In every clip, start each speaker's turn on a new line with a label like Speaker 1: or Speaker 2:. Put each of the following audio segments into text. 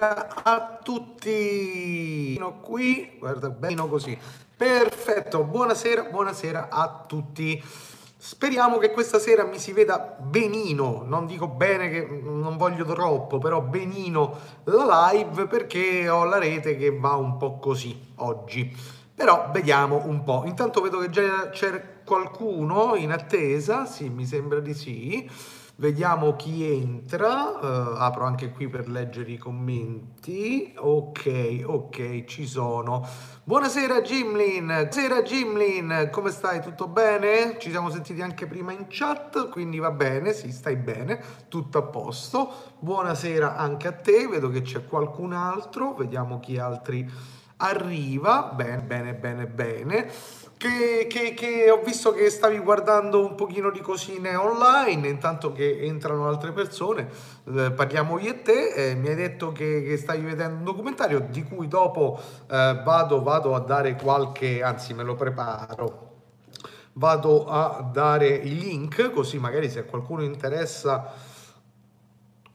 Speaker 1: a tutti. Qui, guarda bene così. Perfetto, buonasera, buonasera a tutti. Speriamo che questa sera mi si veda benino, non dico bene che non voglio troppo, però benino la live perché ho la rete che va un po' così oggi. Però vediamo un po'. Intanto vedo che già c'è qualcuno in attesa, sì, mi sembra di sì. Vediamo chi entra, uh, apro anche qui per leggere i commenti. Ok, ok, ci sono. Buonasera Jimlin, buonasera Jimlin, come stai? Tutto bene? Ci siamo sentiti anche prima in chat, quindi va bene, sì, stai bene, tutto a posto. Buonasera anche a te, vedo che c'è qualcun altro, vediamo chi altri arriva. Bene, bene, bene, bene che, che, che, ho visto che stavi guardando un pochino di cosine online, intanto che entrano altre persone, eh, parliamo io e te, eh, mi hai detto che, che, stavi vedendo un documentario di cui dopo eh, vado, vado a dare qualche, anzi me lo preparo, vado a dare il link, così magari se a qualcuno interessa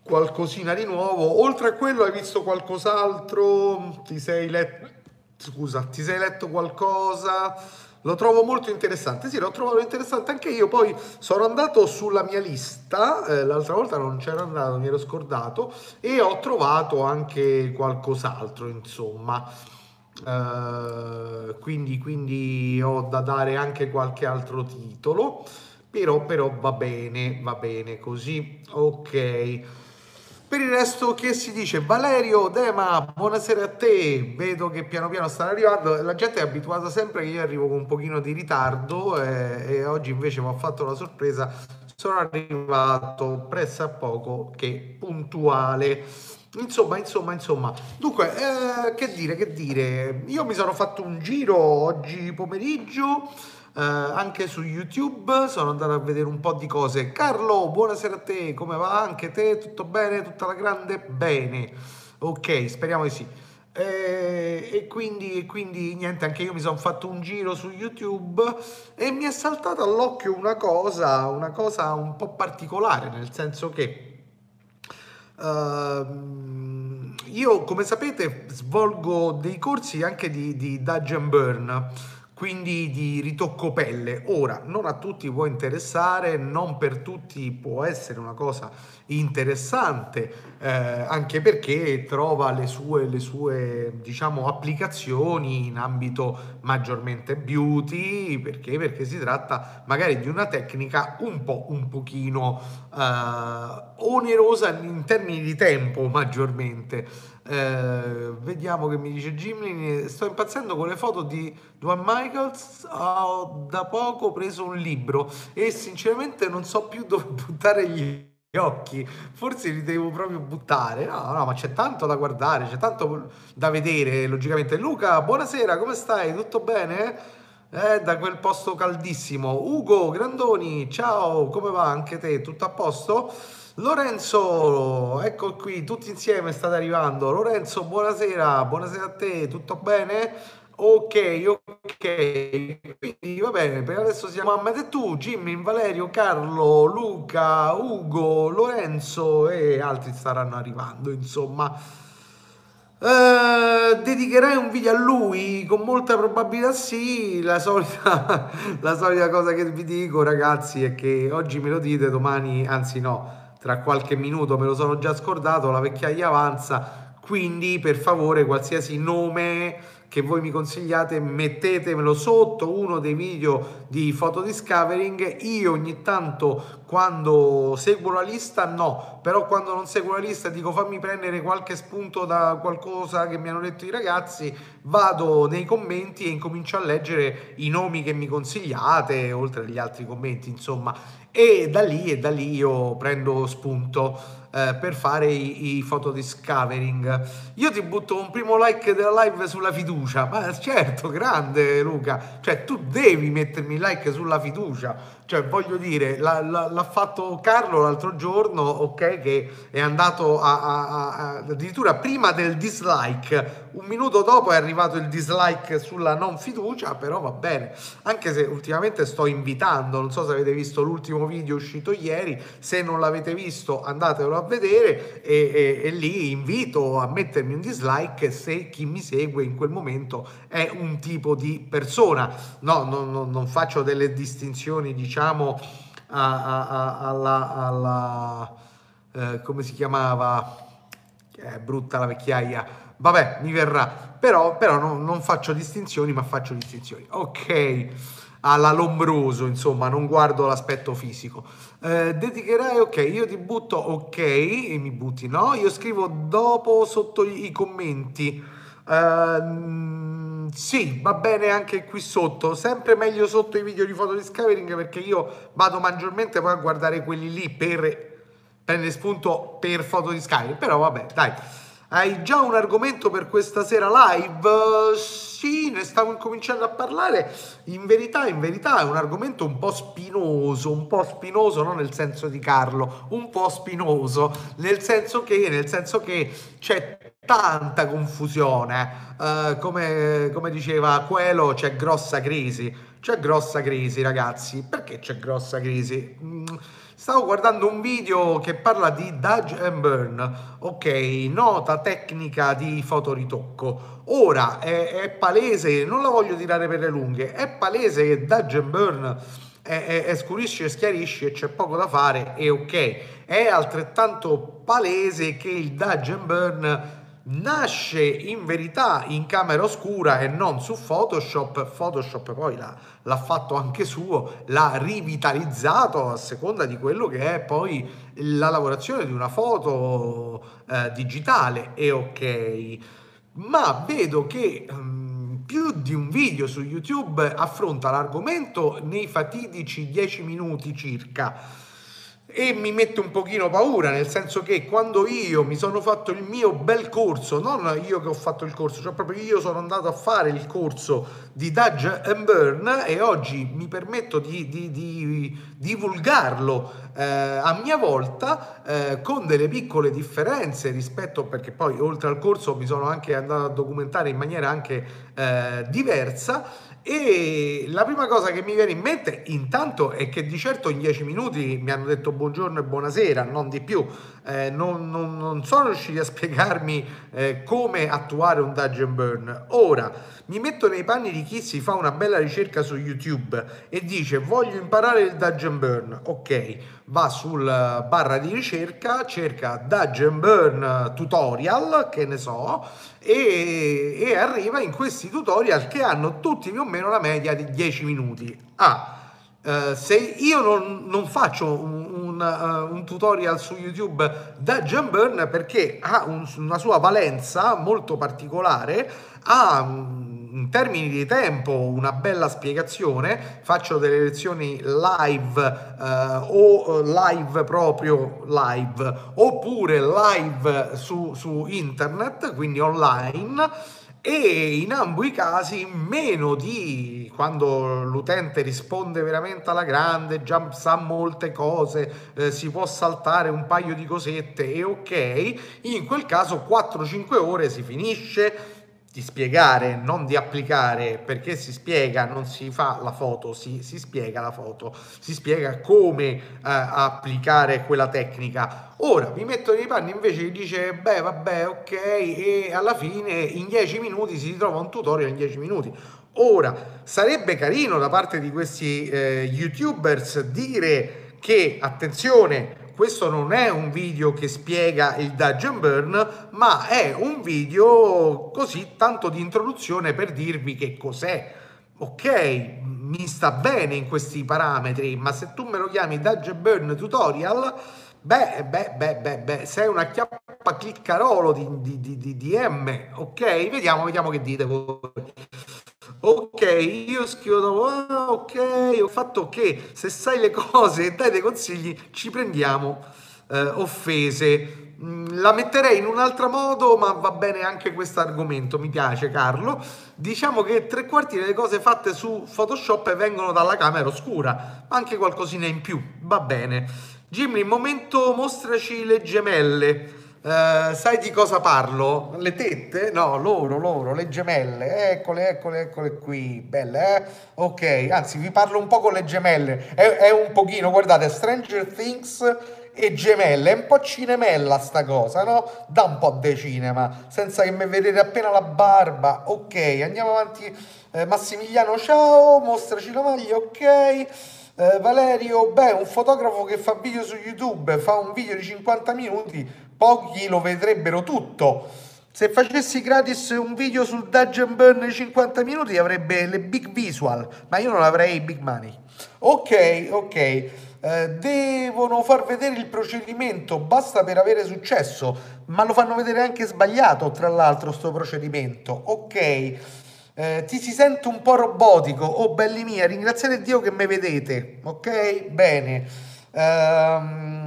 Speaker 1: qualcosina di nuovo, oltre a quello hai visto qualcos'altro, ti sei letto, scusa, ti sei letto qualcosa? Lo trovo molto interessante, sì, l'ho trovato interessante anche io, poi sono andato sulla mia lista, eh, l'altra volta non c'ero andato, mi ero scordato, e ho trovato anche qualcos'altro, insomma. Uh, quindi, quindi ho da dare anche qualche altro titolo, però, però va bene, va bene così, ok. Per il resto che si dice? Valerio Dema, buonasera a te. Vedo che piano piano stanno arrivando. La gente è abituata sempre che io arrivo con un pochino di ritardo eh, e oggi invece mi ha fatto la sorpresa. Sono arrivato presso a poco che puntuale. Insomma, insomma, insomma. Dunque, eh, che dire, che dire. Io mi sono fatto un giro oggi pomeriggio eh, anche su YouTube, sono andato a vedere un po' di cose. Carlo, buonasera a te, come va? Anche te? Tutto bene? Tutta la grande? Bene. Ok, speriamo di sì. Eh, e quindi, quindi niente, anche io mi sono fatto un giro su YouTube e mi è saltata all'occhio una cosa, una cosa un po' particolare, nel senso che uh, io, come sapete, svolgo dei corsi anche di, di Dodge and Burn quindi di ritocco pelle. Ora, non a tutti può interessare, non per tutti può essere una cosa interessante, eh, anche perché trova le sue, le sue, diciamo, applicazioni in ambito maggiormente beauty, perché? Perché si tratta magari di una tecnica un po', un pochino eh, onerosa in termini di tempo maggiormente. Eh, vediamo che mi dice Jimmy. Sto impazzendo con le foto di Duane Michaels. Ho da poco preso un libro e sinceramente non so più dove buttare gli occhi. Forse li devo proprio buttare. No, no, ma c'è tanto da guardare, c'è tanto da vedere. Logicamente, Luca, buonasera, come stai? Tutto bene? Eh, da quel posto caldissimo. Ugo Grandoni, ciao, come va anche te? Tutto a posto? Lorenzo, ecco qui, tutti insieme state arrivando. Lorenzo, buonasera, buonasera a te, tutto bene? Ok, ok, quindi va bene, per adesso siamo a e tu, Jimmy, Valerio, Carlo, Luca, Ugo, Lorenzo e altri staranno arrivando, insomma. Uh, dedicherai un video a lui? Con molta probabilità sì, la solita, la solita cosa che vi dico ragazzi è che oggi me lo dite, domani, anzi no, tra qualche minuto me lo sono già scordato, la vecchiaia avanza, quindi per favore qualsiasi nome che voi mi consigliate mettetemelo sotto uno dei video di photo discovering. Io ogni tanto quando seguo la lista no però quando non seguo la lista dico fammi prendere qualche spunto da qualcosa che mi hanno detto i ragazzi vado nei commenti e incomincio a leggere i nomi che mi consigliate oltre agli altri commenti insomma e da lì e da lì io prendo spunto eh, per fare i, i photo discovering. Io ti butto un primo like della live sulla fiducia, ma certo, grande Luca, cioè tu devi mettermi like sulla fiducia, cioè voglio dire, l'ha, l'ha, l'ha fatto Carlo l'altro giorno, ok, che è andato a, a, a, addirittura prima del dislike, un minuto dopo è arrivato il dislike sulla non fiducia, però va bene, anche se ultimamente sto invitando, non so se avete visto l'ultimo video uscito ieri, se non l'avete visto andatelo a vedere e, e, e, lì invito a mettermi un dislike se chi mi segue in quel momento è un tipo di persona. No, no, no non faccio delle distinzioni, diciamo, a, a, a, alla, alla eh, come si chiamava? È brutta la vecchiaia. Vabbè, mi verrà. Però, però no, non faccio distinzioni, ma faccio distinzioni. Ok alla Lombroso, insomma, non guardo l'aspetto fisico. Eh, dedicherai, ok, io ti butto ok e mi butti no, io scrivo dopo sotto i, commenti. Uh, sì, va bene anche qui sotto, sempre meglio sotto i video di foto discovering perché io vado maggiormente poi a guardare quelli lì per prendere spunto per foto discovering, però vabbè, dai. Hai già un argomento per questa sera live? Sì, ne stavo cominciando a parlare. In verità, in verità è un argomento un po' spinoso, un po' spinoso, non nel senso di Carlo, un po' spinoso, nel senso che, nel senso che c'è tanta confusione. Uh, come, come diceva Quello, c'è grossa crisi. C'è grossa crisi, ragazzi. Perché c'è grossa crisi? Mm Stavo guardando un video che parla di Dodge and Burn, ok, nota tecnica di fotoritocco. Ora è, è, palese, non la voglio tirare per le lunghe, è palese che Dodge and Burn è, è, è scurisce e schiarisce c'è poco da fare e ok. È altrettanto palese che il Dodge and Burn nasce in verità in camera oscura e non su Photoshop. Photoshop poi l'ha, l'ha, fatto anche suo, l'ha rivitalizzato a seconda di quello che è poi la lavorazione di una foto eh, digitale e ok. Ma vedo che um, più di un video su YouTube affronta l'argomento nei fatidici 10 minuti circa e mi mette un pochino paura, nel senso che quando io mi sono fatto il mio bel corso, non io che ho fatto il corso, cioè proprio io sono andato a fare il corso di Dodge and Burn e oggi mi permetto di, di, di divulgarlo eh, a mia volta eh, con delle piccole differenze rispetto, perché poi oltre al corso mi sono anche andato a documentare in maniera anche eh, diversa e la prima cosa che mi viene in mente intanto è che di certo in dieci minuti mi hanno detto buongiorno e buonasera, non di più. Eh, non, non, non, sono riusciti a spiegarmi eh, come attuare un dungeon burn. Ora mi metto nei panni di chi si fa una bella ricerca su YouTube e dice voglio imparare il dungeon burn. Ok, va sul barra di ricerca, cerca dungeon burn tutorial, che ne so, e, e arriva in questi tutorial che hanno tutti più o meno la media di 10 minuti. Ah, Uh, se io non, non faccio un, un, uh, un, tutorial su YouTube da Jamburn perché ha un, una sua valenza molto particolare, ha in termini di tempo una bella spiegazione, faccio delle lezioni live uh, o live proprio live oppure live su, su internet, quindi online e in ambo i casi meno di quando l'utente risponde veramente alla grande, già sa molte cose, eh, si può saltare un paio di cosette e ok, in quel caso 4-5 ore si finisce di spiegare, non di applicare, perché si spiega, non si fa la foto, si, si spiega la foto, si spiega come eh, applicare quella tecnica. Ora mi metto nei panni invece dice, beh vabbè ok, e alla fine in 10 minuti si ritrova un tutorial in 10 minuti. Ora, sarebbe carino da parte di questi eh, youtubers dire che, attenzione, questo non è un video che spiega il dungeon burn, ma è un video così tanto di introduzione per dirvi che cos'è. Ok, mi sta bene in questi parametri, ma se tu me lo chiami dungeon burn tutorial, beh, beh, beh, beh, beh sei una chiappa cliccarolo di, di, di, di, di M, ok? Vediamo, vediamo che dite voi. Ok, io scrivo dopo, ah, ok, ho fatto che se sai le cose e dai dei consigli ci prendiamo eh, offese. Mm, la metterei in un altro modo, ma va bene anche questo argomento, mi piace Carlo. Diciamo che tre quarti delle cose fatte su Photoshop vengono dalla camera oscura, anche qualcosina in più, va bene. Jimmy, momento mostraci le gemelle. Uh, sai di cosa parlo? Le tette? No, loro, loro, le gemelle. Eccole, eccole, eccole qui. Belle, eh? Ok, anzi, vi parlo un po' con le gemelle. È, è un pochino, guardate, Stranger Things e gemelle. È un po' cinemella sta cosa, no? Da un po' di cinema, senza che mi vedete appena la barba. Ok, andiamo avanti. Eh, Massimiliano, ciao, mostraci la maglia, ok. Eh, Valerio, beh, un fotografo che fa video su YouTube, fa un video di 50 minuti, pochi lo vedrebbero tutto. Se facessi gratis un video sul Dungeon Burn di 50 minuti avrebbe le big visual, ma io non avrei big money. Ok, ok. Eh, devono far vedere il procedimento, basta per avere successo, ma lo fanno vedere anche sbagliato, tra l'altro, sto procedimento. Ok. Eh, ti si sente un po' robotico. Oh, belli mia, ringraziate Dio che mi vedete. Ok? Bene. Ehm...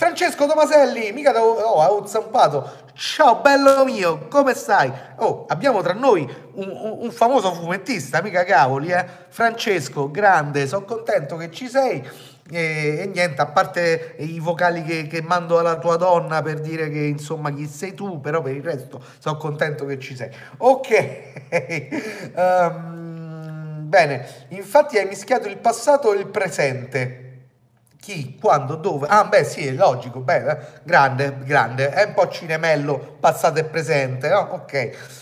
Speaker 1: Francesco Tomaselli, mica oh, ho zampato. Ciao bello mio, come stai? Oh, abbiamo tra noi un, un, un famoso fumettista, mica cavoli, eh? Francesco, grande, sono contento che ci sei. E, e, niente, a parte i vocali che, che, mando alla tua donna per dire che insomma chi sei tu, però per il resto sono contento che ci sei. Ok, um, bene, infatti hai mischiato il passato e il presente. Chi, quando, dove? Ah, beh, sì, è logico, beh, grande, grande, è un po' cinemello, passato e presente, no? Ok.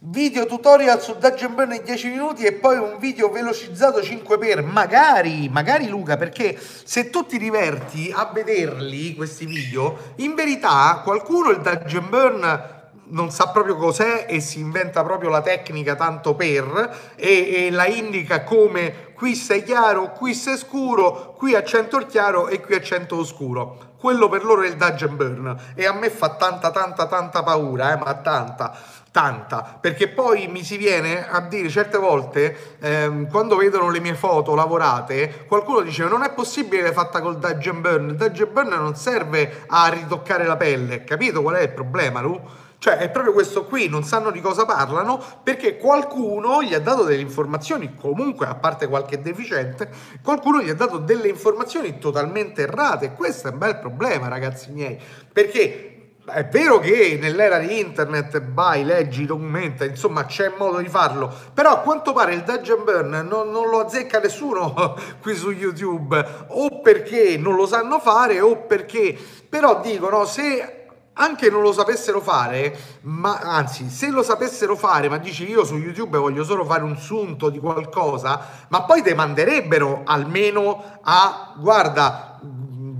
Speaker 1: Video tutorial su Dungeon Burn in 10 minuti e poi un video velocizzato 5x. Magari, magari Luca, perché se tu ti diverti a vederli questi video, in verità qualcuno il Dungeon Burn non sa proprio cos'è e si inventa proprio la tecnica tanto per e, e, la indica come qui sei chiaro, qui sei scuro, qui accento il chiaro e qui accento oscuro. Quello per loro è il Dungeon Burn e a me fa tanta tanta tanta paura, eh, ma tanta tanta, perché poi mi si viene a dire certe volte, ehm, quando vedono le mie foto lavorate, qualcuno dice non è possibile che è fatta col Dungeon Burn, il Dungeon Burn non serve a ritoccare la pelle, capito qual è il problema, Lu? Cioè è proprio questo qui, non sanno di cosa parlano perché qualcuno gli ha dato delle informazioni, comunque a parte qualche deficiente, qualcuno gli ha dato delle informazioni totalmente errate. Questo è un bel problema ragazzi miei, perché è vero che nell'era di internet vai, leggi, documenta, insomma c'è modo di farlo, però a quanto pare il Dungeon Burn non, non, lo azzecca nessuno qui su YouTube, o perché non lo sanno fare o perché, però dicono se anche non lo sapessero fare, ma anzi, se lo sapessero fare, ma dici io su YouTube voglio solo fare un sunto di qualcosa, ma poi te manderebbero almeno a guarda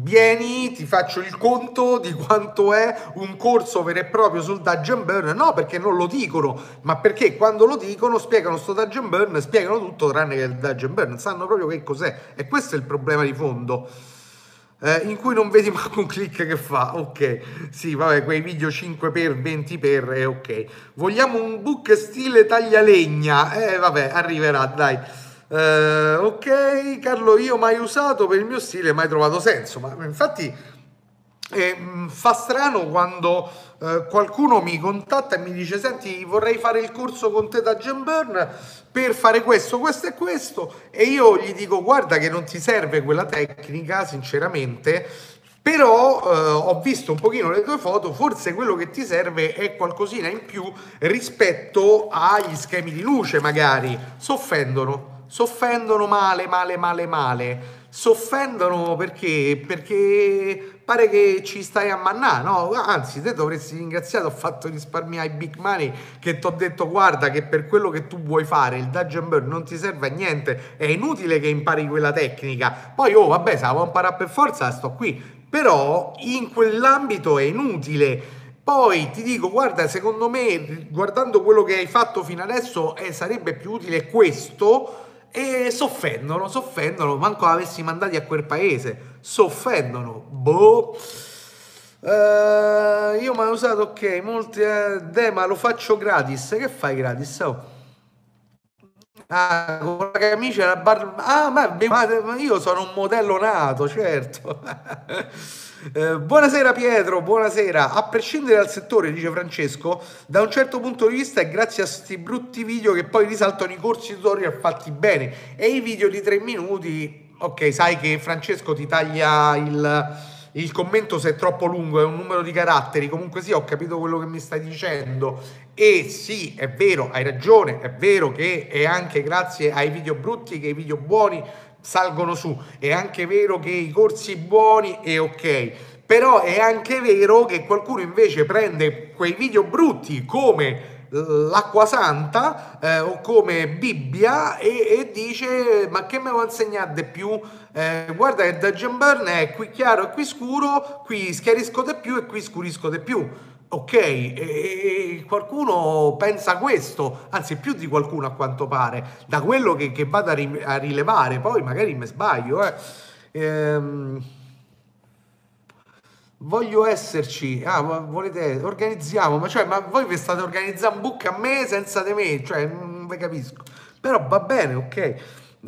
Speaker 1: vieni, ti faccio il conto di quanto è un corso vero e proprio sul Dungeon Burn. No, perché non lo dicono, ma perché quando lo dicono spiegano sto Dungeon Burn, spiegano tutto tranne che il Dungeon Burn, sanno proprio che cos'è. E questo è il problema di fondo. Eh, in cui non vedi manco un click che fa, ok, sì, vabbè, quei video 5x, 20x è ok. Vogliamo un book stile taglialegna, eh, vabbè, arriverà, dai. Eh, ok, Carlo, io mai usato per il mio stile, mai trovato senso, ma infatti eh, fa strano quando eh, qualcuno mi contatta e mi dice senti vorrei fare il corso con te da Jam Burn per fare questo, questo e questo. E io gli dico guarda che non ti serve quella tecnica sinceramente però eh, ho visto un pochino le tue foto, forse quello che ti serve è qualcosina in più rispetto agli schemi di luce magari, soffendono s'offendono male, male, male, male. S'offendono perché? Perché pare che ci stai a mannà, no? Anzi, te dovresti ringraziare, ho fatto risparmiare i big money che ti ho detto guarda che per quello che tu vuoi fare il Dungeon Burn non ti serve a niente, è inutile che impari quella tecnica. Poi, oh vabbè, se la vuoi imparare per forza, sto qui. Però in quell'ambito è inutile. Poi ti dico, guarda, secondo me, guardando quello che hai fatto fino adesso, eh, sarebbe più utile questo e s'offendono, s'offendono, manco avessi mandati a quel paese, s'offendono, boh. Uh, io mi ho usato, ok, molti, eh, de, ma lo faccio gratis, che fai gratis? Oh. Ah, con la camicia la barba, ah, ma io sono un modello nato, certo. Eh, buonasera Pietro, buonasera. A prescindere dal settore, dice Francesco, da un certo punto di vista è grazie a questi brutti video che poi risaltano i corsi tutorial fatti bene. E i video di tre minuti, ok, sai che Francesco ti taglia il, il commento se è troppo lungo, è un numero di caratteri, comunque sì, ho capito quello che mi stai dicendo. E sì, è vero, hai ragione, è vero che è anche grazie ai video brutti che i video buoni salgono su. È anche vero che i corsi buoni è ok, però è anche vero che qualcuno invece prende quei video brutti come l'acqua santa eh, o come Bibbia e, e, dice ma che me lo insegnate più? Eh, guarda che Dungeon Burn è qui chiaro e qui scuro qui schiarisco di più e qui scurisco di più ok e, qualcuno pensa questo anzi più di qualcuno a quanto pare da quello che, che vado a, ri, a rilevare poi magari mi sbaglio eh. ehm voglio esserci, ah, volete, organizziamo, ma, cioè, ma voi vi state organizzando un book a me senza di me, cioè, non vi capisco. Però va bene, ok.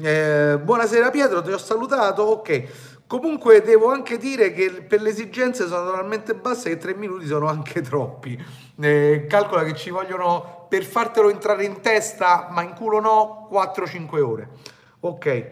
Speaker 1: Eh, buonasera Pietro, ti ho salutato, ok. Comunque devo anche dire che per le esigenze sono talmente basse che tre minuti sono anche troppi. Eh, calcola che ci vogliono, per fartelo entrare in testa, ma in culo no, 4-5 ore. Ok.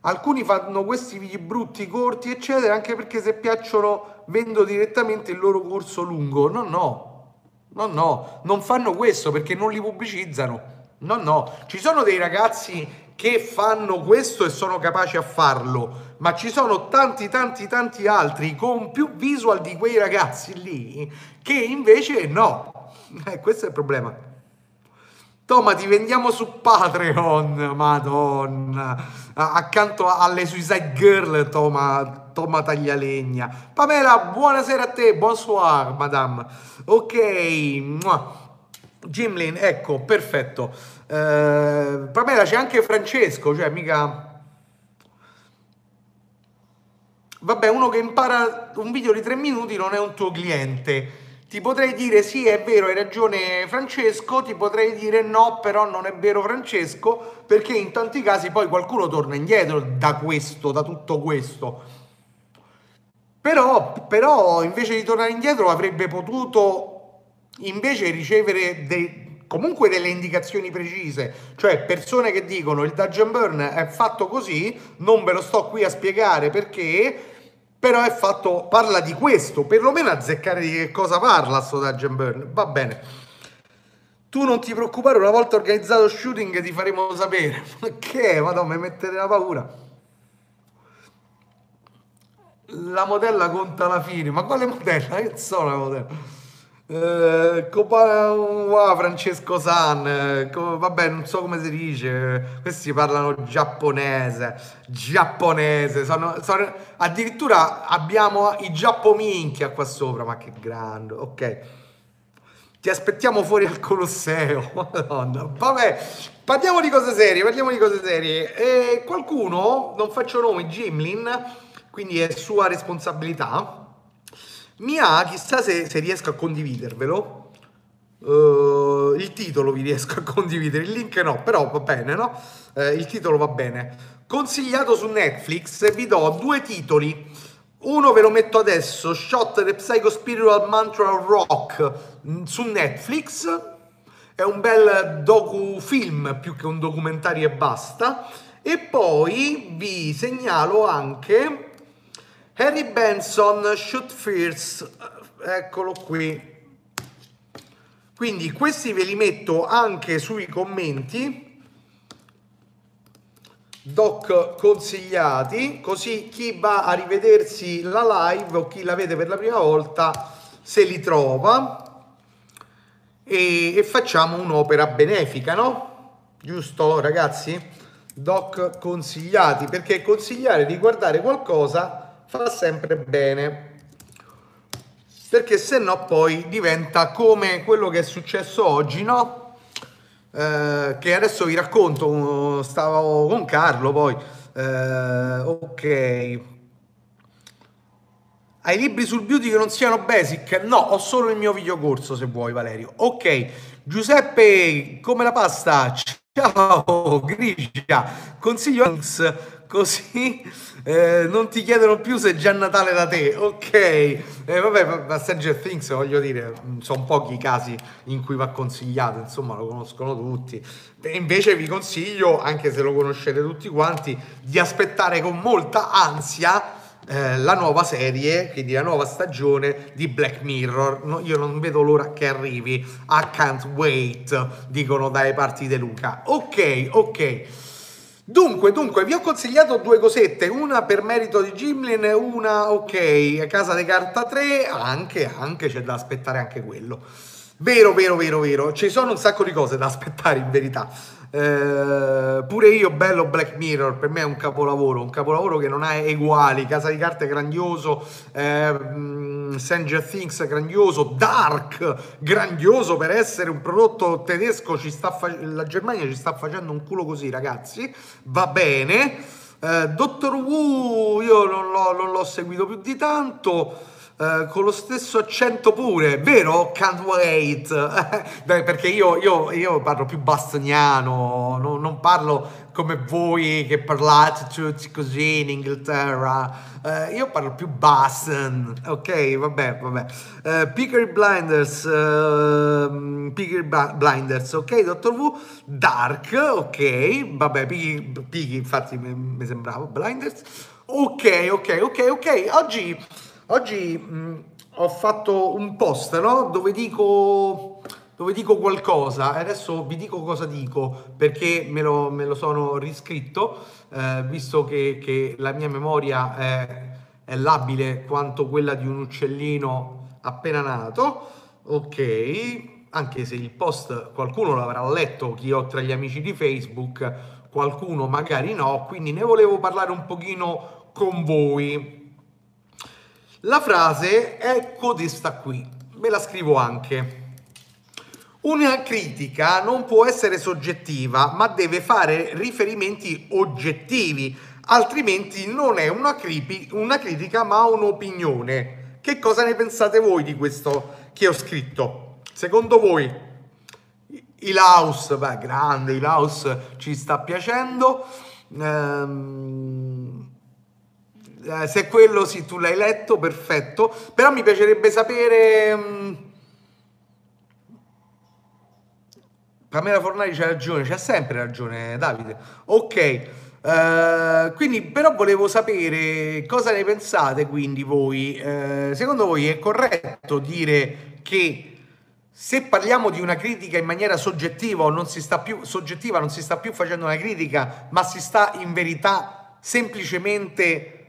Speaker 1: Alcuni fanno questi video brutti, corti, eccetera, anche perché se piacciono vendo direttamente il loro corso lungo. No, no, no, no, non fanno questo perché non li pubblicizzano. No, no, ci sono dei ragazzi che fanno questo e sono capaci a farlo, ma ci sono tanti, tanti, tanti altri con più visual di quei ragazzi lì che invece no. Eh, questo è il problema. Toma, ti vendiamo su Patreon, madonna. Accanto alle Suicide Girl, Toma, Toma Taglialegna. Pamela, buonasera a te, bonsoir, madame. Ok, Jimlin, ecco, perfetto. Uh, Pamela, c'è anche Francesco, cioè mica... Vabbè, uno che impara un video di tre minuti non è un tuo cliente ti potrei dire sì, è vero, hai ragione Francesco, ti potrei dire no, però non è vero Francesco, perché in tanti casi poi qualcuno torna indietro da questo, da tutto questo. Però, però invece di tornare indietro avrebbe potuto invece ricevere dei, comunque delle indicazioni precise, cioè persone che dicono il dungeon burn è fatto così, non ve lo sto qui a spiegare perché però è fatto, parla di questo, perlomeno azzeccare di che cosa parla sto Dungeon Burn, va bene. Tu non ti preoccupare, una volta organizzato shooting ti faremo sapere. Ma che? Madonna, mi mettete la paura. La modella conta alla fine, ma quale modella? Che sono la modella? Eh, Francesco San, eh, vabbè, non so come si dice. Questi parlano giapponese, giapponese. Sono, sono, addirittura abbiamo i giappominchia qua sopra. Ma che grande, ok. Ti aspettiamo fuori al Colosseo. Madonna. Vabbè, parliamo di cose serie. Parliamo di cose serie. E qualcuno, non faccio nomi, Jimlin, quindi è sua responsabilità mi ha, chissà se, se riesco a condividervelo. Uh, il titolo vi riesco a condividere, il link no, però va bene, no? Uh, il titolo va bene. Consigliato su Netflix, vi do due titoli. Uno ve lo metto adesso, Shot the Psycho Spiritual Mantra Rock mm, su Netflix. È un bel docufilm più che un documentario e basta. E poi vi segnalo anche Harry Benson, Shoot First, eccolo qui. Quindi questi ve li metto anche sui commenti, doc consigliati, così chi va a rivedersi la live o chi la vede per la prima volta se li trova e, e facciamo un'opera benefica, no? Giusto ragazzi? Doc consigliati, perché consigliare di guardare qualcosa fa sempre bene perché se no poi diventa come quello che è successo oggi, no? Eh, che adesso vi racconto, stavo con Carlo poi, eh, ok. Hai libri sul beauty che non siano basic? No, ho solo il mio videocorso se vuoi Valerio. Ok, Giuseppe, come la pasta? Ciao, Grigia, consiglio così eh, non ti chiedono più se è già Natale da te, ok? Eh, vabbè, ma Stranger Things voglio dire, mm, sono pochi i casi in cui va consigliato, insomma lo conoscono tutti. E invece vi consiglio, anche se lo conoscete tutti quanti, di aspettare con molta ansia eh, la nuova serie, quindi la nuova stagione di Black Mirror. No, io non vedo l'ora che arrivi. I can't wait, dicono dalle parti di Luca. Ok, ok. Dunque, dunque, vi ho consigliato due cosette, una per merito di Gimlin, una, ok, Casa di Carta 3, anche, anche c'è da aspettare anche quello. Vero, vero, vero, vero, ci sono un sacco di cose da aspettare in verità. Eh, pure io, bello Black Mirror, per me è un capolavoro, un capolavoro che non ha eguali. Casa di carte grandioso, eh, Stranger Things grandioso, Dark grandioso per essere un prodotto tedesco. Fa- la Germania ci sta facendo un culo così, ragazzi. Va bene. Eh, Doctor Who, io non l'ho, non l'ho seguito più di tanto. Uh, con lo stesso accento pure, vero? Can't wait. Beh, perché io, io, io, parlo più bastoniano, no, non parlo come voi che parlate tutti così in Inghilterra. Uh, io parlo più Boston, ok? Vabbè, vabbè. Uh, Peaky Blinders, uh, Peaky Blinders, ok? Dottor W. Dark, ok? Vabbè, Peaky infatti mi sembrava Blinders. Ok, ok, ok, ok. Oggi Oggi mh, ho fatto un post no? dove, dico, dove dico qualcosa e adesso vi dico cosa dico perché me lo, me lo sono riscritto eh, visto che, che, la mia memoria è, è labile quanto quella di un uccellino appena nato. Ok, anche se il post qualcuno l'avrà letto, chi ho tra gli amici di Facebook, qualcuno magari no, quindi ne volevo parlare un pochino con voi. La frase è codesta qui, ve la scrivo anche. Una critica non può essere soggettiva, ma deve fare riferimenti oggettivi, altrimenti non è una, cripi, una critica ma un'opinione. Che cosa ne pensate voi di questo che ho scritto? Secondo voi il house, beh, grande, il house ci sta piacendo. Ehm, eh, se quello sì, tu l'hai letto, perfetto. Però mi piacerebbe sapere... Mm, Pamela Fornari c'ha ragione, c'ha sempre ragione Davide. Ok, uh, quindi però volevo sapere cosa ne pensate quindi voi. Uh, secondo voi è corretto dire che se parliamo di una critica in maniera soggettiva o non si sta più soggettiva, non si sta più facendo una critica, ma si sta in verità semplicemente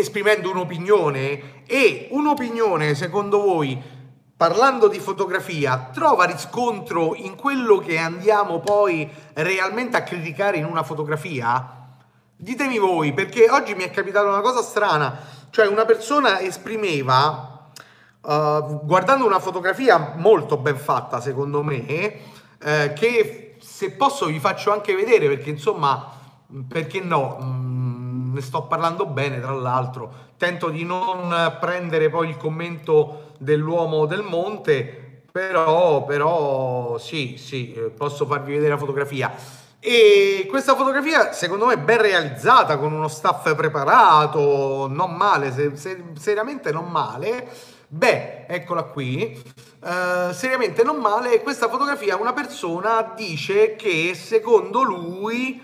Speaker 1: esprimendo un'opinione e un'opinione secondo voi parlando di fotografia trova riscontro in quello che andiamo poi realmente a criticare in una fotografia? Ditemi voi, perché oggi mi è capitata una cosa strana, cioè una persona esprimeva, uh, guardando una fotografia molto ben fatta secondo me, eh, che se posso vi faccio anche vedere, perché insomma, perché no? Ne sto parlando bene tra l'altro, tento di non prendere poi il commento dell'uomo del monte, però, però sì, sì, eh, posso farvi vedere la fotografia. E questa fotografia secondo me ben realizzata, con uno staff preparato, non male, se, se, seriamente non male. Beh, eccola qui, uh, seriamente non male, questa fotografia una persona dice che secondo lui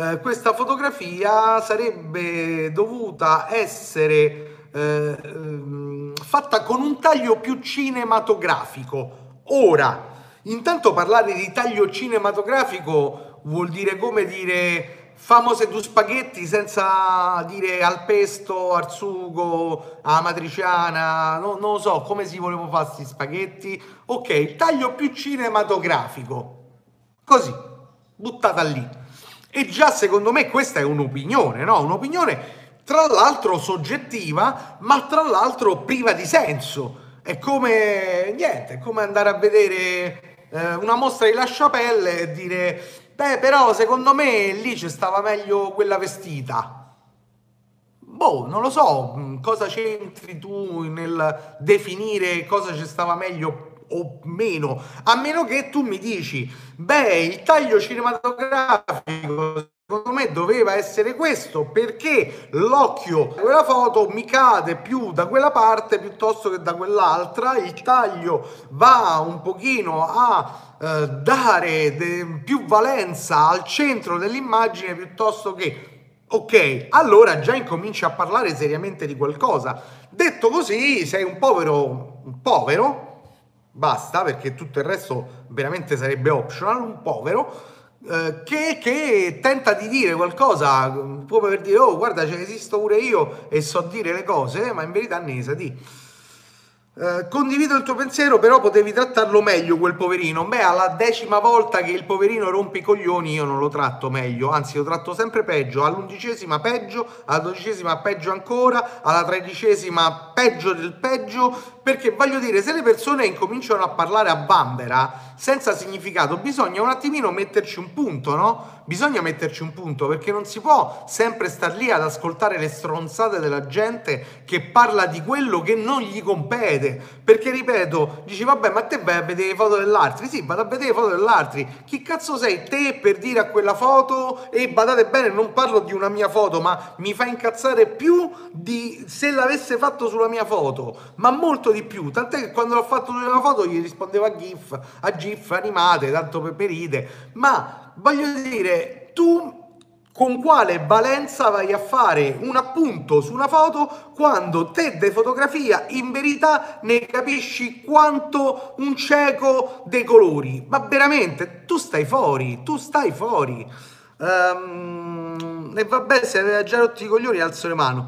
Speaker 1: eh, questa fotografia sarebbe dovuta essere eh, ehm, fatta con un taglio più cinematografico. Ora, intanto parlare di taglio cinematografico vuol dire come dire famose due spaghetti senza dire al pesto, al sugo, alla matriciana, no, non lo so come si volevo fare questi spaghetti. Ok, taglio più cinematografico. Così, buttata lì. E già secondo me questa è un'opinione, no? Un'opinione tra l'altro soggettiva, ma tra l'altro priva di senso. È come niente, è come andare a vedere eh, una mostra di La Chapelle e dire "Beh, però secondo me lì ci stava meglio quella vestita". Boh, non lo so, mm, cosa c'entri tu nel definire cosa ci stava meglio o meno, a meno che tu mi dici, beh, il taglio cinematografico secondo me doveva essere questo perché l'occhio di quella foto mi cade più da quella parte piuttosto che da quell'altra, il taglio va un pochino a eh, dare de- più valenza al centro dell'immagine piuttosto che Ok, allora già incominci a parlare seriamente di qualcosa. Detto così, sei un povero, un povero, basta perché tutto il resto veramente sarebbe optional, un povero eh, che, che, tenta di dire qualcosa, come per dire, oh guarda, cioè, esisto pure io e so dire le cose, ma in verità ne sa di. Eh, condivido il tuo pensiero, però potevi trattarlo meglio quel poverino. Beh, alla decima volta che il poverino rompe i coglioni, io non lo tratto meglio, anzi lo tratto sempre peggio. All'undicesima peggio, alla dodicesima peggio ancora, alla tredicesima peggio del peggio. Perché voglio dire, se le persone incominciano a parlare a bambera senza significato, bisogna un attimino metterci un punto, no? Bisogna metterci un punto perché non si può sempre star lì ad ascoltare le stronzate della gente che parla di quello che non gli compete. Perché ripeto, dici vabbè, ma te vai a vedere le foto dell'altro? Sì, vado a vedere le foto dell'altro. Chi cazzo sei te per dire a quella foto? E badate bene, non parlo di una mia foto, ma mi fa incazzare più di se l'avesse fatto sulla mia foto, ma molto di più. Tant'è che quando l'ho fatto sulla mia foto gli rispondevo a GIF, a GIF animate, tanto per peride. Ma voglio dire, tu con quale valenza vai a fare un appunto su una foto quando te de fotografia in verità ne capisci quanto un cieco dei colori? Ma veramente, tu stai fuori, tu stai fuori. Um, e vabbè, se aveva già rotti i coglioni, alzo le mani.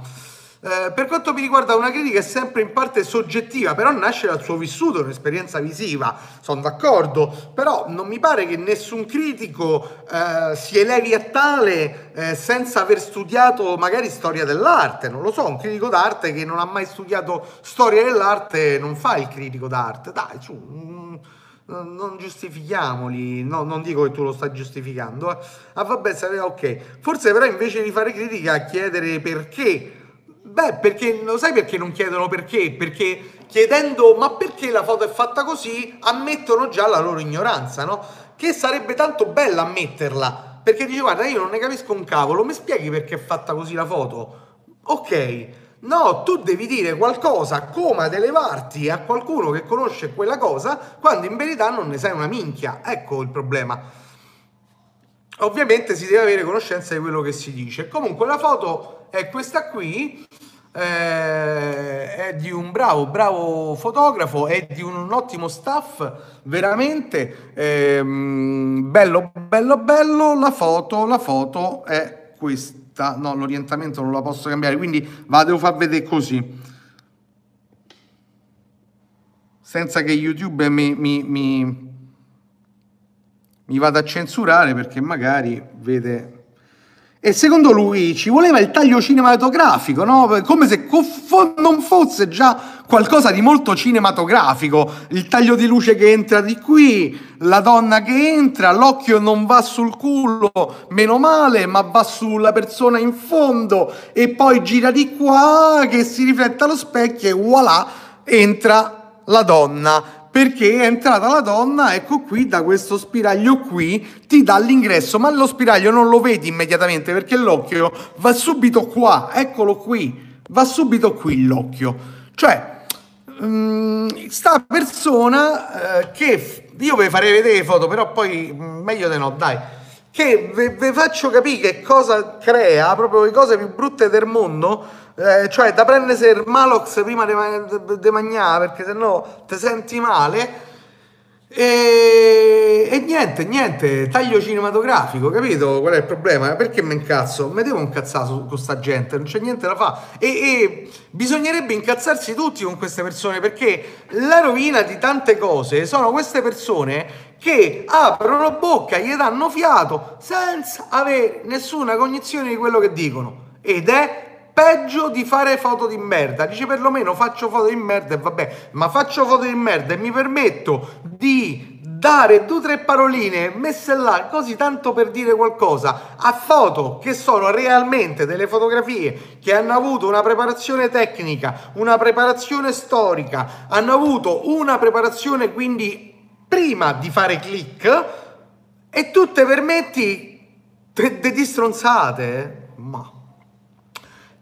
Speaker 1: Eh, per quanto mi riguarda una critica è sempre in parte soggettiva, però nasce dal suo vissuto, un'esperienza visiva, sono d'accordo, però non mi pare che nessun critico eh, si elevi a tale eh, senza aver studiato magari storia dell'arte, non lo so, un critico d'arte che non ha mai studiato storia dell'arte non fa il critico d'arte, dai, su, mm, non giustifichiamoli, no, non dico che tu lo stai giustificando, eh. ah vabbè, ok, forse però invece di fare critica chiedere perché Beh, perché lo sai perché non chiedono perché? Perché chiedendo ma perché la foto è fatta così, ammettono già la loro ignoranza, no? Che sarebbe tanto bella ammetterla, perché dice guarda io non ne capisco un cavolo, mi spieghi perché è fatta così la foto? Ok, no, tu devi dire qualcosa come ad elevarti a qualcuno che conosce quella cosa quando in verità non ne sai una minchia, ecco il problema. Ovviamente si deve avere conoscenza di quello che si dice. Comunque la foto è questa qui, eh, è di un bravo, bravo fotografo, è di un ottimo staff, veramente ehm, bello, bello, bello. La foto, la foto è questa, no, l'orientamento non la posso cambiare, quindi la devo far vedere così. Senza che YouTube mi, mi, mi, mi vada a censurare perché magari vede e secondo lui ci voleva il taglio cinematografico, no? come se non fosse già qualcosa di molto cinematografico. Il taglio di luce che entra di qui, la donna che entra, l'occhio non va sul culo, meno male, ma va sulla persona in fondo e poi gira di qua che si riflette allo specchio e voilà, entra la donna perché è entrata la donna, ecco qui, da questo spiraglio qui, ti dà l'ingresso, ma lo spiraglio non lo vedi immediatamente perché l'occhio va subito qua, eccolo qui, va subito qui l'occhio. Cioè, mh, sta persona eh, che, io vi farei vedere le foto, però poi mh, meglio di no, dai, che vi faccio capire che cosa crea, proprio le cose più brutte del mondo, eh, cioè da prendersi il Malox prima di mangiare perché sennò ti senti male e, e, niente, niente, taglio cinematografico, capito? Qual è il problema? Perché mi incazzo? Mi devo incazzare con questa gente, non c'è niente da fare. E, e, bisognerebbe incazzarsi tutti con queste persone perché la rovina di tante cose sono queste persone che aprono bocca, gli danno fiato senza avere nessuna cognizione di quello che dicono. Ed è peggio di fare foto di merda. Dice perlomeno faccio foto di merda e vabbè, ma faccio foto di merda e mi permetto di dare due o tre paroline messe là così tanto per dire qualcosa a foto che sono realmente delle fotografie che hanno avuto una preparazione tecnica, una preparazione storica, hanno avuto una preparazione quindi prima di fare click e tu te permetti di stronzate.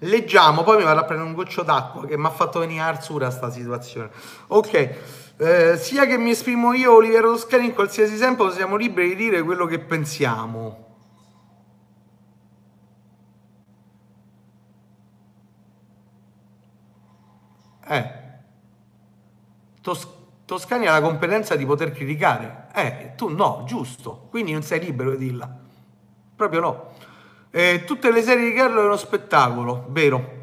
Speaker 1: Leggiamo, poi mi vado a prendere un goccio d'acqua che mi ha fatto venire arzura sta situazione. Ok, eh, sia che mi esprimo io, Oliviero Toscani, in qualsiasi tempo siamo liberi di dire quello che pensiamo. Eh, Tos- Toscani ha la competenza di poter criticare. Eh, tu no, giusto. Quindi non sei libero di dirla. Proprio no. Eh, tutte le serie di Carlo è uno spettacolo, vero?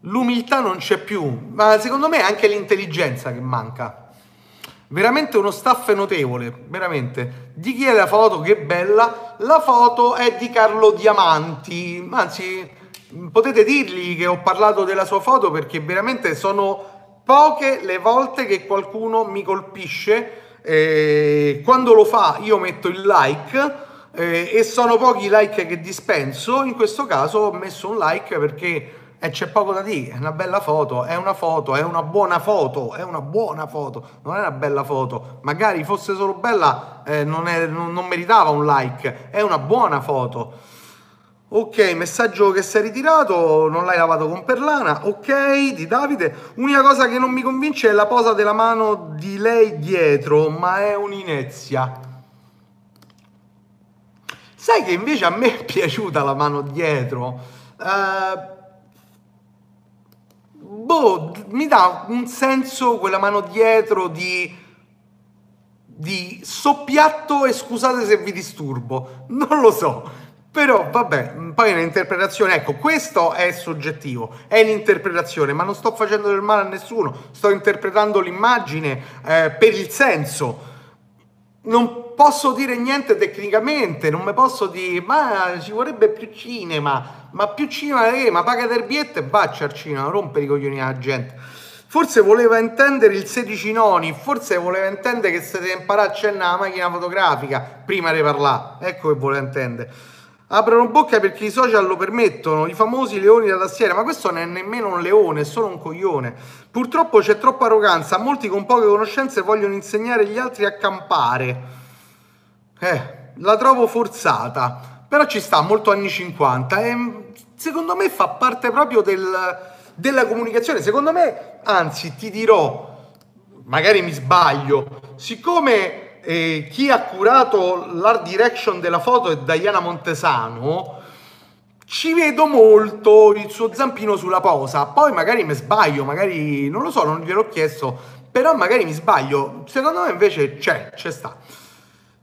Speaker 1: L'umiltà non c'è più, ma secondo me è anche l'intelligenza che manca. Veramente uno staff notevole, veramente. Di chi è la foto? Che bella. La foto è di Carlo Diamanti. Anzi, potete dirgli che ho parlato della sua foto perché veramente sono poche le volte che qualcuno mi colpisce. Eh, quando lo fa io metto il like eh, e sono pochi i like che dispenso. In questo caso ho messo un like perché eh, c'è poco da dire. È una bella foto, è una foto, è una buona foto, è una buona foto, non è una bella foto. Magari fosse solo bella, eh, non, è, non, non meritava un like, è una buona foto. Ok, messaggio che è ritirato, non l'hai lavato con perlana. Ok, di Davide. Unica cosa che non mi convince è la posa della mano di lei dietro, ma è un'inezia. Sai che invece a me è piaciuta la mano dietro? Uh, boh, mi dà un senso quella mano dietro di, di soppiatto e scusate se vi disturbo. Non lo so però vabbè, poi è un'interpretazione, ecco, questo è soggettivo, è l'interpretazione, ma non sto facendo del male a nessuno, sto interpretando l'immagine eh, per il senso. Non posso dire niente tecnicamente, non mi posso dire, ma ci vorrebbe più cinema, ma più cinema che, ma paga del biglietto e vacci al cinema, rompere i coglioni alla gente. Forse voleva intendere il 16 noni, forse voleva intendere che se deve imparare a accennare la macchina fotografica prima di parlare, ecco che voleva intendere aprono bocca perché i social lo permettono, i famosi leoni da tastiera, ma questo non è nemmeno un leone, è solo un coglione. Purtroppo c'è troppa arroganza, molti con poche conoscenze vogliono insegnare gli altri a campare. Eh, la trovo forzata, però ci sta, molto anni 50 e secondo me fa parte proprio del, della comunicazione. Secondo me, anzi, ti dirò, magari mi sbaglio, siccome eh, chi ha curato l'art direction della foto è Diana Montesano, ci vedo molto il suo zampino sulla posa. Poi magari mi sbaglio, magari non lo so, non gliel'ho chiesto, però magari mi sbaglio. Secondo me invece c'è, c'è sta.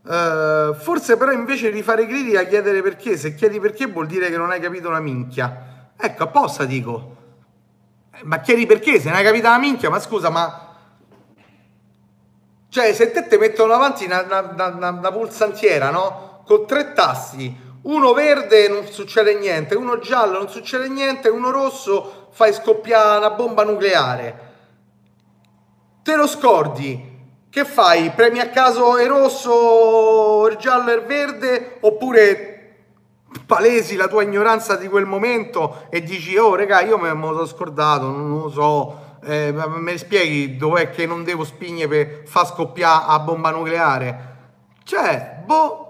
Speaker 1: Uh, forse però invece di fare critica chiedere perché, se chiedi perché vuol dire che non hai capito una minchia. Ecco, apposta dico. Eh, ma chiedi perché? Se non hai capito la minchia, ma scusa, ma cioè, se te ti mettono avanti una, una, una, una pulsantiera, no? Con tre tasti, uno verde non succede niente, uno giallo non succede niente, uno rosso fai scoppiare una bomba nucleare. Te lo scordi. Che fai? Premi a caso il rosso, il giallo e il verde? Oppure palesi la tua ignoranza di quel momento e dici, oh regà, io me lo sono scordato, non lo so, eh, me spieghi dov'è che non devo spigne per far scoppiare a bomba nucleare? Cioè, boh.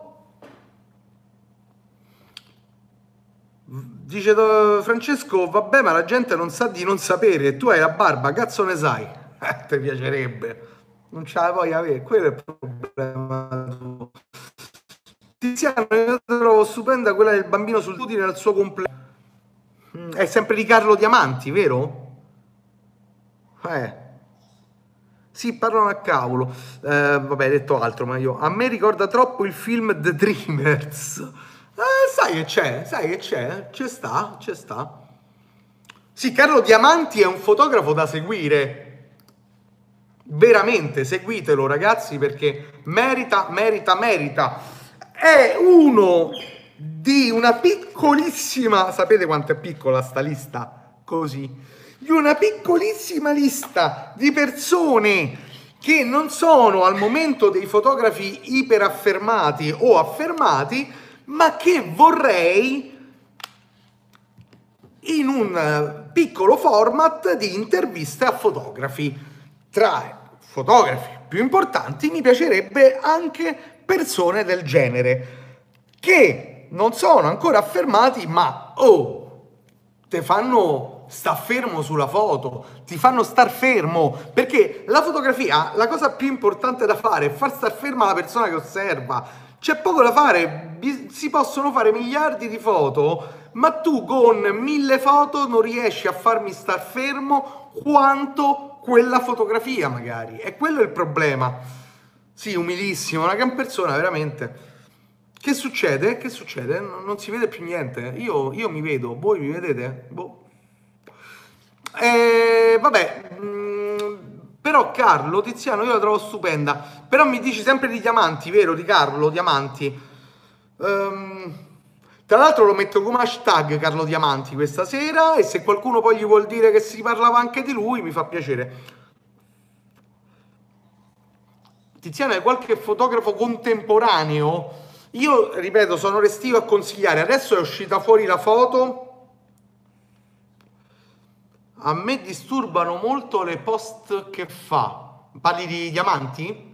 Speaker 1: Dice Francesco, vabbè, ma la gente non sa di non sapere, tu hai la barba, cazzo ne sai? Eh, ti piacerebbe. Non ce la puoi avere, quello è il problema. Tiziano, io trovo stupenda quella del bambino sul tutine nel suo compleanno. Mm, è sempre di Carlo Diamanti, vero? Eh. Sì, parlano a cavolo. Eh, vabbè, detto altro, ma io... A me ricorda troppo il film The Dreamers. Eh, sai che c'è, sai che c'è, ci sta, ci sta. Sì, Carlo Diamanti è un fotografo da seguire. Veramente, seguitelo ragazzi perché merita, merita, merita. È uno di una piccolissima... Sapete quanto è piccola sta lista? Così di una piccolissima lista di persone che non sono al momento dei fotografi iperaffermati o affermati, ma che vorrei in un piccolo format di interviste a fotografi. Tra fotografi più importanti mi piacerebbe anche persone del genere che non sono ancora affermati, ma oh, te fanno sta fermo sulla foto, ti fanno star fermo, perché la fotografia, la cosa più importante da fare è far star ferma la persona che osserva. C'è poco da fare, si possono fare miliardi di foto, ma tu con mille foto non riesci a farmi star fermo quanto quella fotografia magari. E quello è il problema. Sì, umilissimo, una gran persona, veramente. Che succede? Che succede? Non, si vede più niente. Io, io, mi vedo, voi mi vedete? Boh. E, vabbè, mh, mm, però Carlo Tiziano io la trovo stupenda. Però mi dici sempre di diamanti, vero? Di Carlo Diamanti. Um, tra l'altro lo metto come hashtag Carlo Diamanti questa sera e se qualcuno poi gli vuol dire che si parlava anche di lui mi fa piacere. Tiziano è qualche fotografo contemporaneo io, ripeto, sono restio a consigliare. Adesso è uscita fuori la foto. A me disturbano molto le post che fa. Parli di diamanti?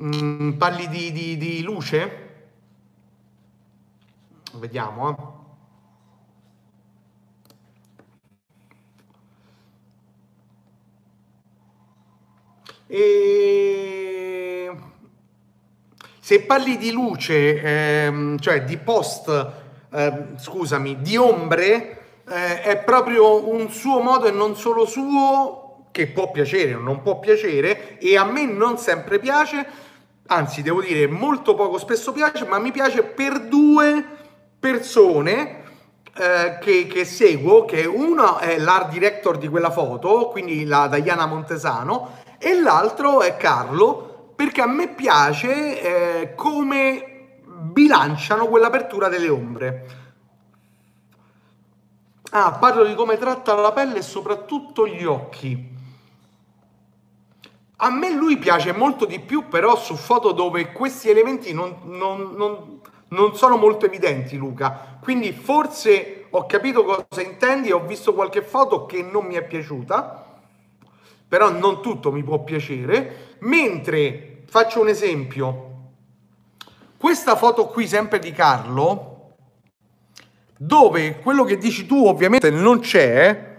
Speaker 1: Mm, parli di, di, di luce? Vediamo, eh. E se parli di luce, ehm, cioè di post, ehm, scusami, di ombre, eh, è proprio un suo modo e non solo suo che può piacere o non può piacere e a me non sempre piace, anzi devo dire molto poco spesso piace, ma mi piace per due persone eh, che, che, seguo, che uno è l'art director di quella foto, quindi la Diana Montesano, e l'altro è Carlo, perché a me piace eh, come bilanciano quell'apertura delle ombre. Ah, parlo di come tratta la pelle e soprattutto gli occhi. A me lui piace molto di più però su foto dove questi elementi non, non, non, non sono molto evidenti, Luca. Quindi forse ho capito cosa intendi ho visto qualche foto che non mi è piaciuta, però non tutto mi può piacere, mentre Faccio un esempio. Questa foto qui, sempre di Carlo, dove quello che dici tu ovviamente non c'è,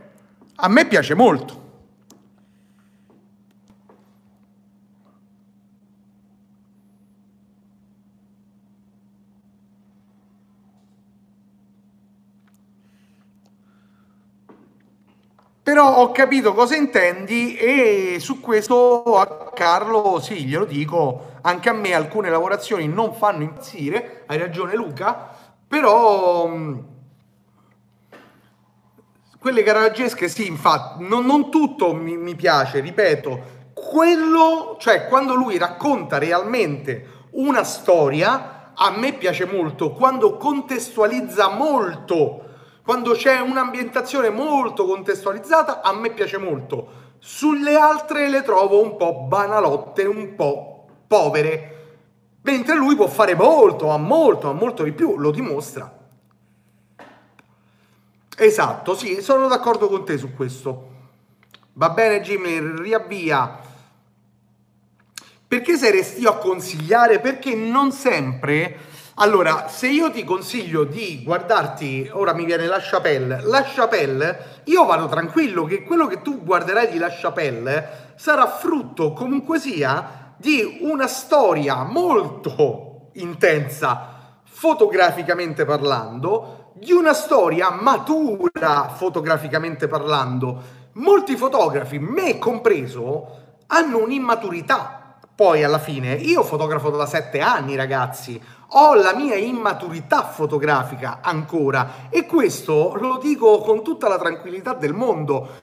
Speaker 1: a me piace molto. Però ho capito cosa intendi e su questo a Carlo sì, glielo dico, anche a me alcune lavorazioni non fanno impazzire, hai ragione Luca, però mm, quelle garagesche sì, infatti, non, non tutto mi, mi piace, ripeto, quello, cioè quando lui racconta realmente una storia, a me piace molto, quando contestualizza molto quando c'è un'ambientazione molto contestualizzata, a me piace molto. Sulle altre le trovo un po' banalotte, un po' povere. Mentre lui può fare molto, ha molto, ha molto di più, lo dimostra. Esatto, sì, sono d'accordo con te su questo. Va bene Jimmy, riavvia. Perché sei restio a consigliare? Perché non sempre allora, se io ti consiglio di guardarti, ora mi viene la Chapelle, la Chapelle, io vado tranquillo che quello che tu guarderai di la Chapelle sarà frutto comunque sia di una storia molto intensa fotograficamente parlando, di una storia matura fotograficamente parlando. Molti fotografi, me compreso, hanno un'immaturità poi alla fine io fotografo da sette anni, ragazzi, ho la mia immaturità fotografica ancora e questo lo dico con tutta la tranquillità del mondo.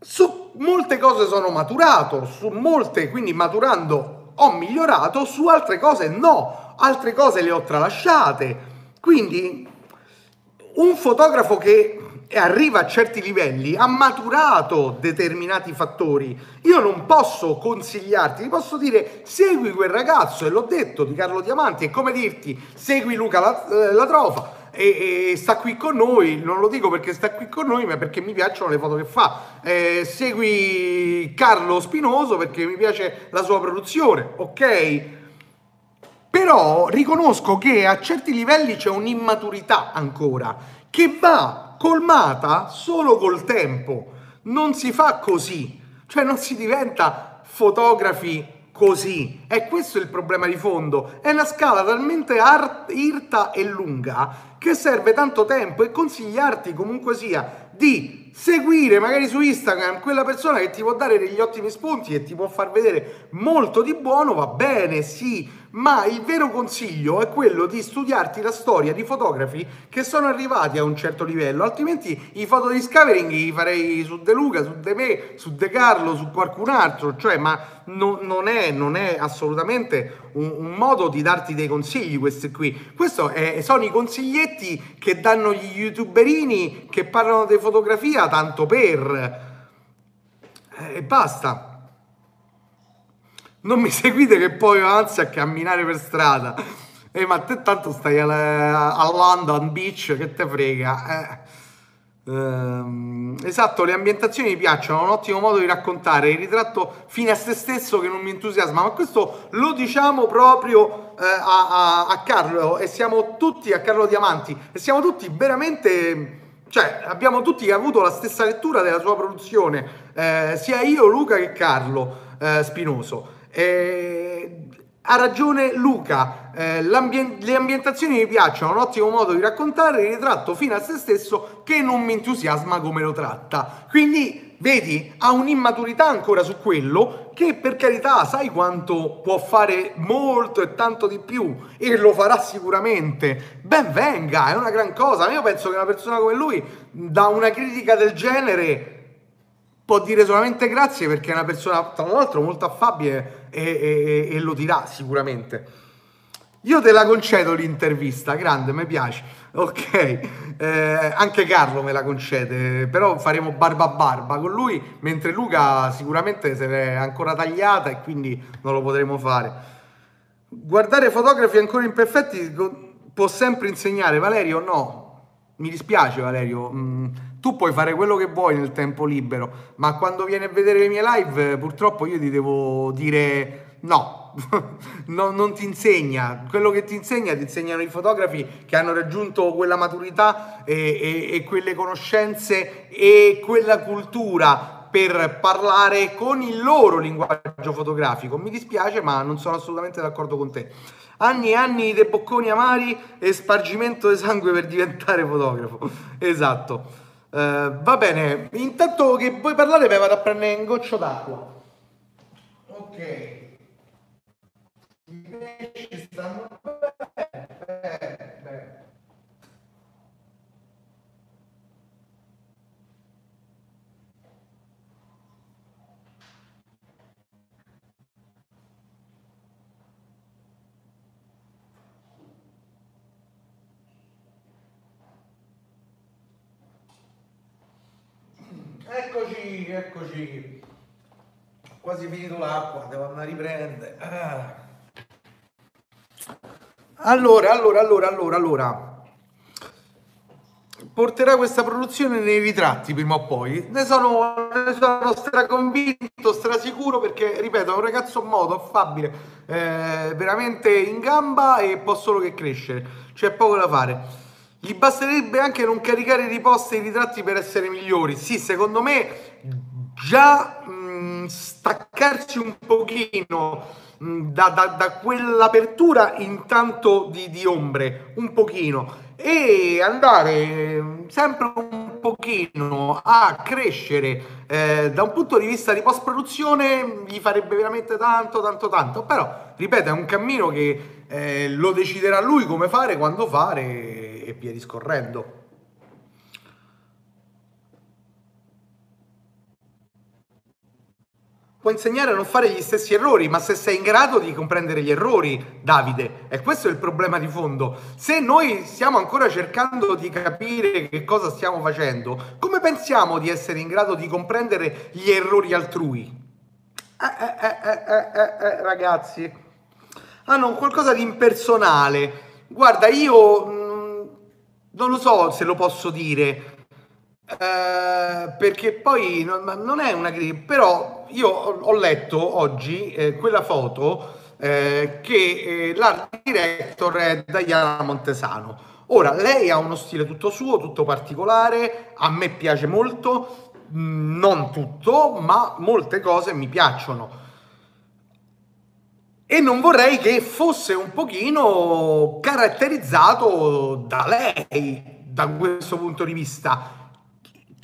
Speaker 1: Su molte cose sono maturato, su molte, quindi maturando ho migliorato, su altre cose no, altre cose le ho tralasciate. Quindi un fotografo che arriva a certi livelli, ha maturato determinati fattori. Io non posso consigliarti, ti posso dire segui quel ragazzo, e l'ho detto di Carlo Diamanti, è come dirti segui Luca la, eh, la Trofa. E, e, sta qui con noi, non lo dico perché sta qui con noi, ma perché mi piacciono le foto che fa. Eh, segui Carlo Spinoso perché mi piace la sua produzione, ok? Però riconosco che a certi livelli c'è un'immaturità ancora che va colmata solo col tempo. Non si fa così, cioè non si diventa fotografi così. E questo è il problema di fondo. È una scala talmente art- irta e lunga che serve tanto tempo e consigliarti comunque sia di seguire magari su Instagram quella persona che ti può dare degli ottimi spunti e ti può far vedere molto di buono, va bene, sì, ma il vero consiglio è quello di studiarti la storia di fotografi che sono arrivati a un certo livello, altrimenti i foto discovering li farei su De Luca, su De Me, su De Carlo, su qualcun altro, cioè ma no, non, è, non, è, assolutamente un, un, modo di darti dei consigli questi qui, questi sono i consiglietti che danno gli youtuberini che parlano di fotografia tanto per... E basta. Non mi seguite che poi ho ansia a camminare per strada. Eh, ma te tanto stai a, a London Beach, che te frega. Eh. Ehm, esatto, le ambientazioni mi piacciono, un ottimo modo di raccontare il ritratto fine a se stesso che non mi entusiasma, ma questo lo diciamo proprio eh, a, a, a Carlo e siamo tutti, a Carlo Diamanti, e siamo tutti veramente cioè abbiamo tutti avuto la stessa lettura della sua produzione, eh, sia io, Luca che Carlo eh, Spinoso. Eh, ha ragione Luca, eh, le ambientazioni mi piacciono, un ottimo modo di raccontare il ritratto fino a se stesso che non mi entusiasma come lo tratta. Quindi, vedi, ha un'immaturità ancora su quello che per carità sai quanto può fare molto e tanto di più e lo farà sicuramente. Ben venga, è una gran cosa. Io penso che una persona come lui da una critica del genere può dire solamente grazie perché è una persona, tra l'altro, molto affabile e, e, e lo dirà sicuramente. Io te la concedo l'intervista, grande, mi piace. Ok, eh, anche Carlo me la concede, però faremo barba a barba con lui, mentre Luca sicuramente se l'è ancora tagliata e quindi non lo potremo fare. Guardare fotografi ancora imperfetti può sempre insegnare, Valerio? No, mi dispiace Valerio, mm, tu puoi fare quello che vuoi nel tempo libero, ma quando vieni a vedere le mie live purtroppo io ti devo dire no, no non ti insegna, quello che ti insegna ti insegnano i fotografi che hanno raggiunto quella maturità e, e, e quelle conoscenze e quella cultura per parlare con il loro linguaggio fotografico. Mi dispiace, ma non sono assolutamente d'accordo con te. Anni e anni di bocconi amari e spargimento di sangue per diventare fotografo. Esatto. Uh, va bene, intanto che vuoi parlare, mi vado a prendere un goccio d'acqua. Ok. I pesci stanno bene, bene, bene. Eccoci, eccoci. Quasi finito l'acqua, devo andare a riprendere. Ah. Allora, allora, allora, allora, allora. Porterà questa produzione nei ritratti prima o poi. Ne sono, ne sono straconvinto, strasicuro perché, ripeto, è un ragazzo modo, affabile, eh, veramente in gamba e può solo che crescere. C'è poco da fare. Gli basterebbe anche non caricare riposte i ritratti per essere migliori. Sì, secondo me già mh, staccarci un pochino da, da, da, quell'apertura intanto di, di ombre, un pochino, e andare mm, sempre un pochino a crescere eh, da un punto di vista di post produzione gli farebbe veramente tanto tanto tanto però ripeto è un cammino che eh, lo deciderà lui come fare quando fare e via discorrendo. Può insegnare a non fare gli stessi errori, ma se sei in grado di comprendere gli errori, Davide, e questo è il problema di fondo. Se noi stiamo ancora cercando di capire che cosa stiamo facendo, come pensiamo di essere in grado di comprendere gli errori altrui? Eh, eh, eh, ragazzi, hanno qualcosa di impersonale. Guarda, io non lo so se lo posso dire, eh, perché poi non, non, è una critica, però io ho, letto oggi eh, quella foto eh, che eh, l'art director è Diana Montesano. Ora, lei ha uno stile tutto suo, tutto particolare, a me piace molto, mm, non tutto, ma molte cose mi piacciono e non vorrei che fosse un pochino caratterizzato da lei da questo punto di vista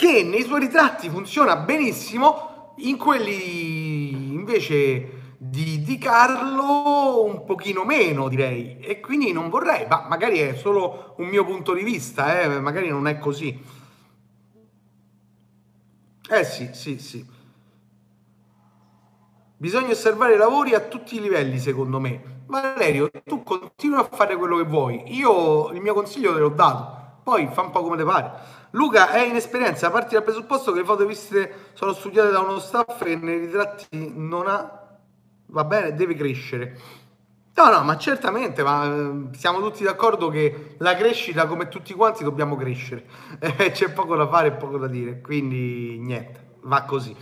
Speaker 1: che nei suoi ritratti funziona benissimo, in quelli invece di, di Carlo un pochino meno direi e quindi non vorrei, ma magari è solo un mio punto di vista, eh, magari non è così. Eh sì, sì, sì. Bisogna osservare i lavori a tutti i livelli, secondo me. Valerio, tu continua a fare quello che vuoi. Io il mio consiglio te l'ho dato. Poi fa un po' come te pare. Luca è in esperienza, parti dal presupposto che le foto viste sono studiate da uno staff che nei ritratti non ha va bene, deve crescere. No, no, ma certamente, ma eh, siamo tutti d'accordo che la crescita, come tutti quanti, dobbiamo crescere. Eh, c'è poco da fare e poco da dire, quindi niente, va così.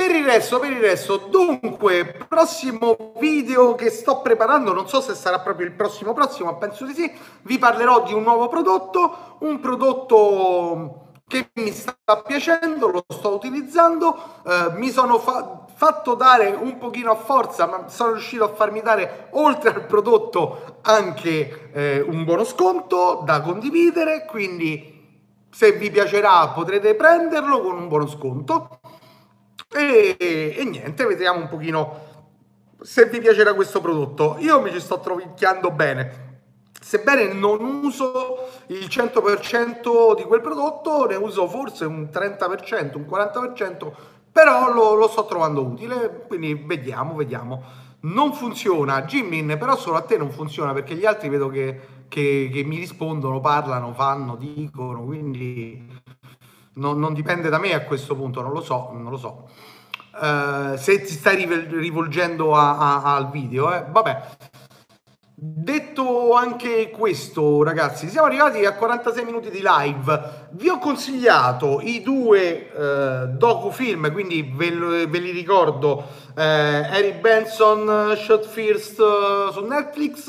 Speaker 1: Per il resto, per il resto, dunque, prossimo video che sto preparando, non so se sarà proprio il prossimo prossimo, ma penso di sì, vi parlerò di un nuovo prodotto, un prodotto che mi sta piacendo, lo sto utilizzando, eh, mi sono fa- fatto dare un pochino a forza, ma sono riuscito a farmi dare oltre al prodotto anche eh, un buono sconto da condividere, quindi se vi piacerà potrete prenderlo con un buono sconto e, e niente, vediamo un pochino se vi piacerà questo prodotto. Io mi ci sto trovicchiando bene Sebbene non uso il 100% di quel prodotto, ne uso forse un 30%, un 40%, però lo, lo sto trovando utile, quindi vediamo, vediamo. Non funziona, Jimin, però solo a te non funziona perché gli altri vedo che, che, che mi rispondono, parlano, fanno, dicono, quindi non, non, dipende da me a questo punto, non lo so, non lo so. Uh, se ti stai rivolgendo a, a, al video, eh, vabbè. Detto anche questo, ragazzi, siamo arrivati a 46 minuti di live. Vi ho consigliato i due eh, docufilm, quindi ve, ve li ricordo: eh, Harry Benson, Shot First uh, su Netflix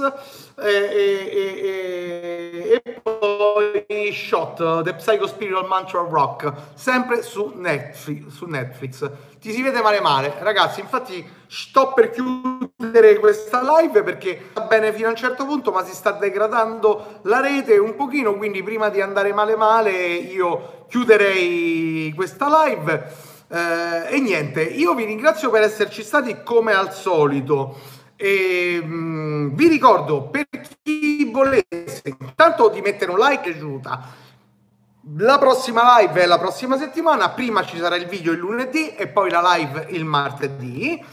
Speaker 1: e, e, e, poi Shot, The Psycho Spiritual Mantra Rock, sempre su Netflix, su Netflix. Ti si vede male male, ragazzi. Infatti, sto per chiudere questa live perché va bene fino a un certo punto, ma si sta degradando la rete un pochino. Quindi, prima di andare male male, io chiuderei questa live. Eh, e niente, io vi ringrazio per esserci stati come al solito. E, mh, mm, vi ricordo per chi volesse intanto di mettere un like e aiuta. La prossima live è la prossima settimana, prima ci sarà il video il lunedì e poi la live il martedì.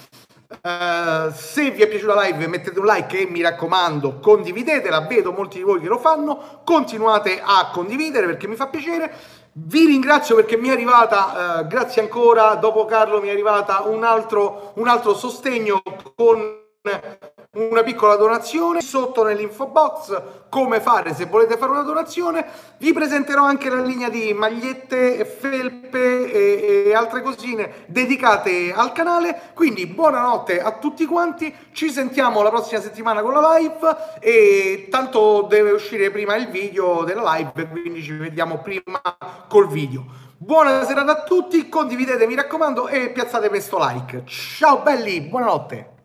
Speaker 1: Uh, se vi è piaciuta la live mettete un like e mi raccomando condividetela, vedo molti di voi che lo fanno, continuate a condividere perché mi fa piacere. Vi ringrazio perché mi è arrivata, uh, grazie ancora, dopo Carlo mi è arrivata un altro, un altro sostegno con una piccola donazione sotto nell'info box come fare se volete fare una donazione vi presenterò anche la linea di magliette felpe e, e altre cosine dedicate al canale. Quindi buonanotte a tutti quanti ci sentiamo la prossima settimana con la live e tanto deve uscire prima il video della live quindi ci vediamo prima col video. Buona serata a tutti condividete mi raccomando e piazzate questo like. Ciao belli buonanotte